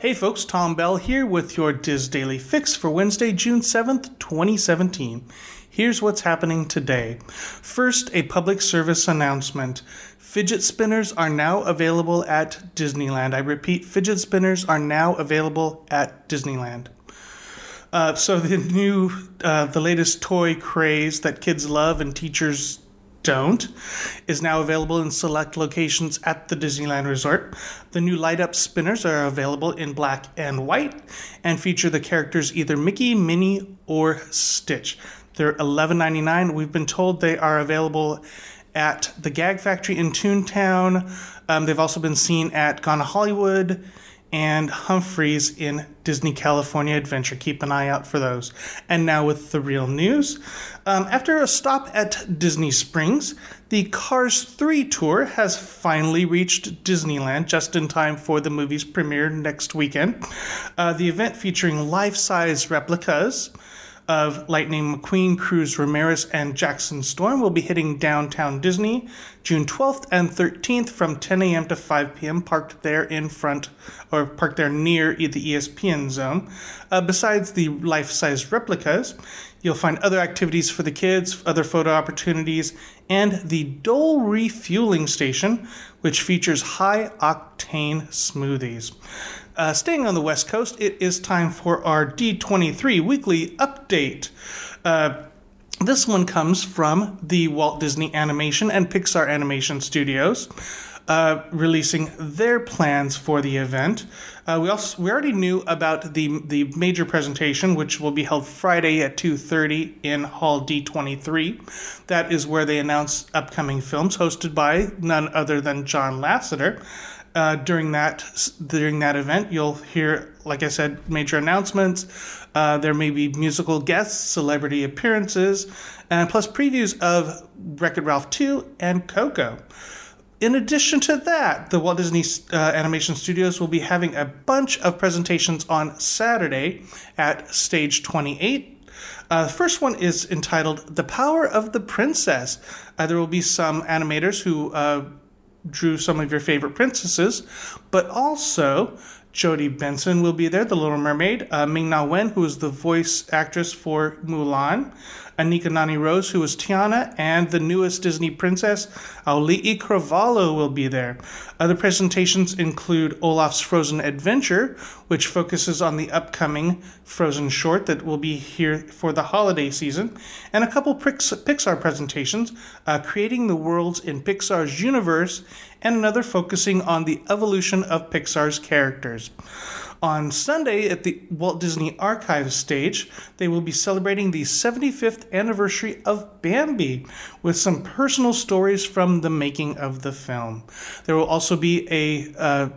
Hey folks, Tom Bell here with your DIS Daily Fix for Wednesday, June 7th, 2017. Here's what's happening today. First, a public service announcement. Fidget spinners are now available at Disneyland. I repeat, fidget spinners are now available at Disneyland. Uh, so the new, uh, the latest toy craze that kids love and teachers don't is now available in select locations at the Disneyland Resort. The new light up spinners are available in black and white and feature the characters either Mickey, Minnie, or Stitch. They're $11.99. We've been told they are available at the Gag Factory in Toontown. Um, they've also been seen at Gone Hollywood and Humphreys in Disney California Adventure. Keep an eye out for those. And now with the real news. Um, after a stop at Disney Springs, the Cars 3 tour has finally reached Disneyland just in time for the movie's premiere next weekend. Uh, the event featuring life size replicas of Lightning McQueen, Cruz Ramirez, and Jackson Storm will be hitting downtown Disney June 12th and 13th from 10 a.m. to 5 p.m. Parked there in front or parked there near the ESPN zone. Uh, besides the life size replicas, you'll find other activities for the kids, other photo opportunities, and the Dole Refueling Station, which features high octane smoothies. Uh, staying on the West Coast, it is time for our D23 weekly update. Uh, this one comes from the Walt Disney Animation and Pixar Animation Studios. Uh, releasing their plans for the event. Uh, we also we already knew about the the major presentation, which will be held Friday at two thirty in Hall D twenty three. That is where they announce upcoming films, hosted by none other than John Lasseter. Uh, during that during that event, you'll hear, like I said, major announcements. Uh, there may be musical guests, celebrity appearances, and plus previews of Wreck-It Ralph 2 and Coco. In addition to that, the Walt Disney uh, Animation Studios will be having a bunch of presentations on Saturday at Stage 28. Uh, the first one is entitled The Power of the Princess. Uh, there will be some animators who uh, drew some of your favorite princesses, but also Jodi Benson will be there, the Little Mermaid. Uh, Ming Na Wen, who is the voice actress for Mulan. Anika Noni Rose, who is Tiana, and the newest Disney princess, Auli'i Cravalho, will be there. Other presentations include Olaf's Frozen Adventure, which focuses on the upcoming Frozen short that will be here for the holiday season, and a couple Pixar presentations, uh, Creating the Worlds in Pixar's Universe, and another focusing on the evolution of Pixar's characters. On Sunday at the Walt Disney Archives stage, they will be celebrating the 75th anniversary of Bambi with some personal stories from the making of the film. There will also be a uh,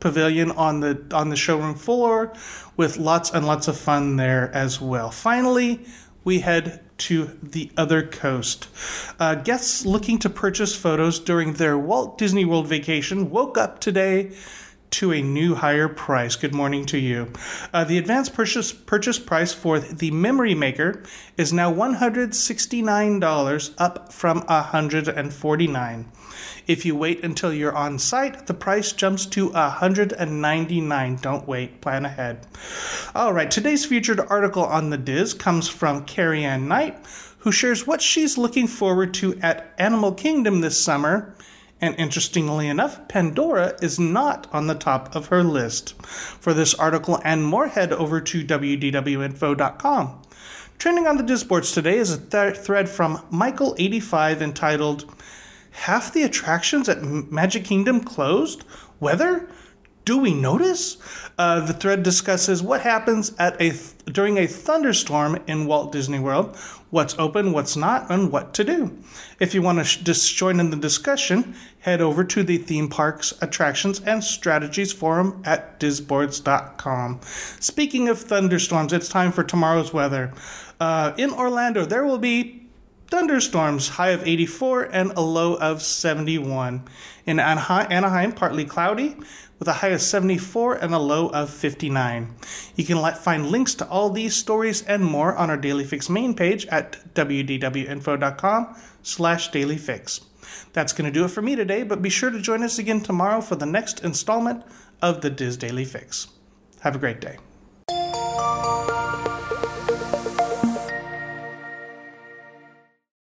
pavilion on the on the showroom floor with lots and lots of fun there as well. Finally, we head to the other coast. Uh, guests looking to purchase photos during their Walt Disney World vacation woke up today to a new higher price. Good morning to you. Uh, the advance purchase purchase price for the Memory Maker is now $169, up from $149. If you wait until you're on site, the price jumps to $199. Don't wait, plan ahead. All right, today's featured article on the DIS comes from Carrie Ann Knight, who shares what she's looking forward to at Animal Kingdom this summer and interestingly enough, Pandora is not on the top of her list. For this article and more, head over to wdwinfo.com. Trending on the Disboards today is a th- thread from Michael85 entitled Half the attractions at Magic Kingdom closed? Weather? Do we notice? Uh, the thread discusses what happens at a th- during a thunderstorm in Walt Disney World, what's open, what's not, and what to do. If you want to sh- just join in the discussion, head over to the theme parks, attractions, and strategies forum at disboards.com. Speaking of thunderstorms, it's time for tomorrow's weather. Uh, in Orlando, there will be thunderstorms, high of 84 and a low of 71. In Anaheim, partly cloudy with a high of 74 and a low of 59. You can find links to all these stories and more on our Daily Fix main page at wdwinfo.com slash dailyfix. That's going to do it for me today, but be sure to join us again tomorrow for the next installment of the DIS Daily Fix. Have a great day.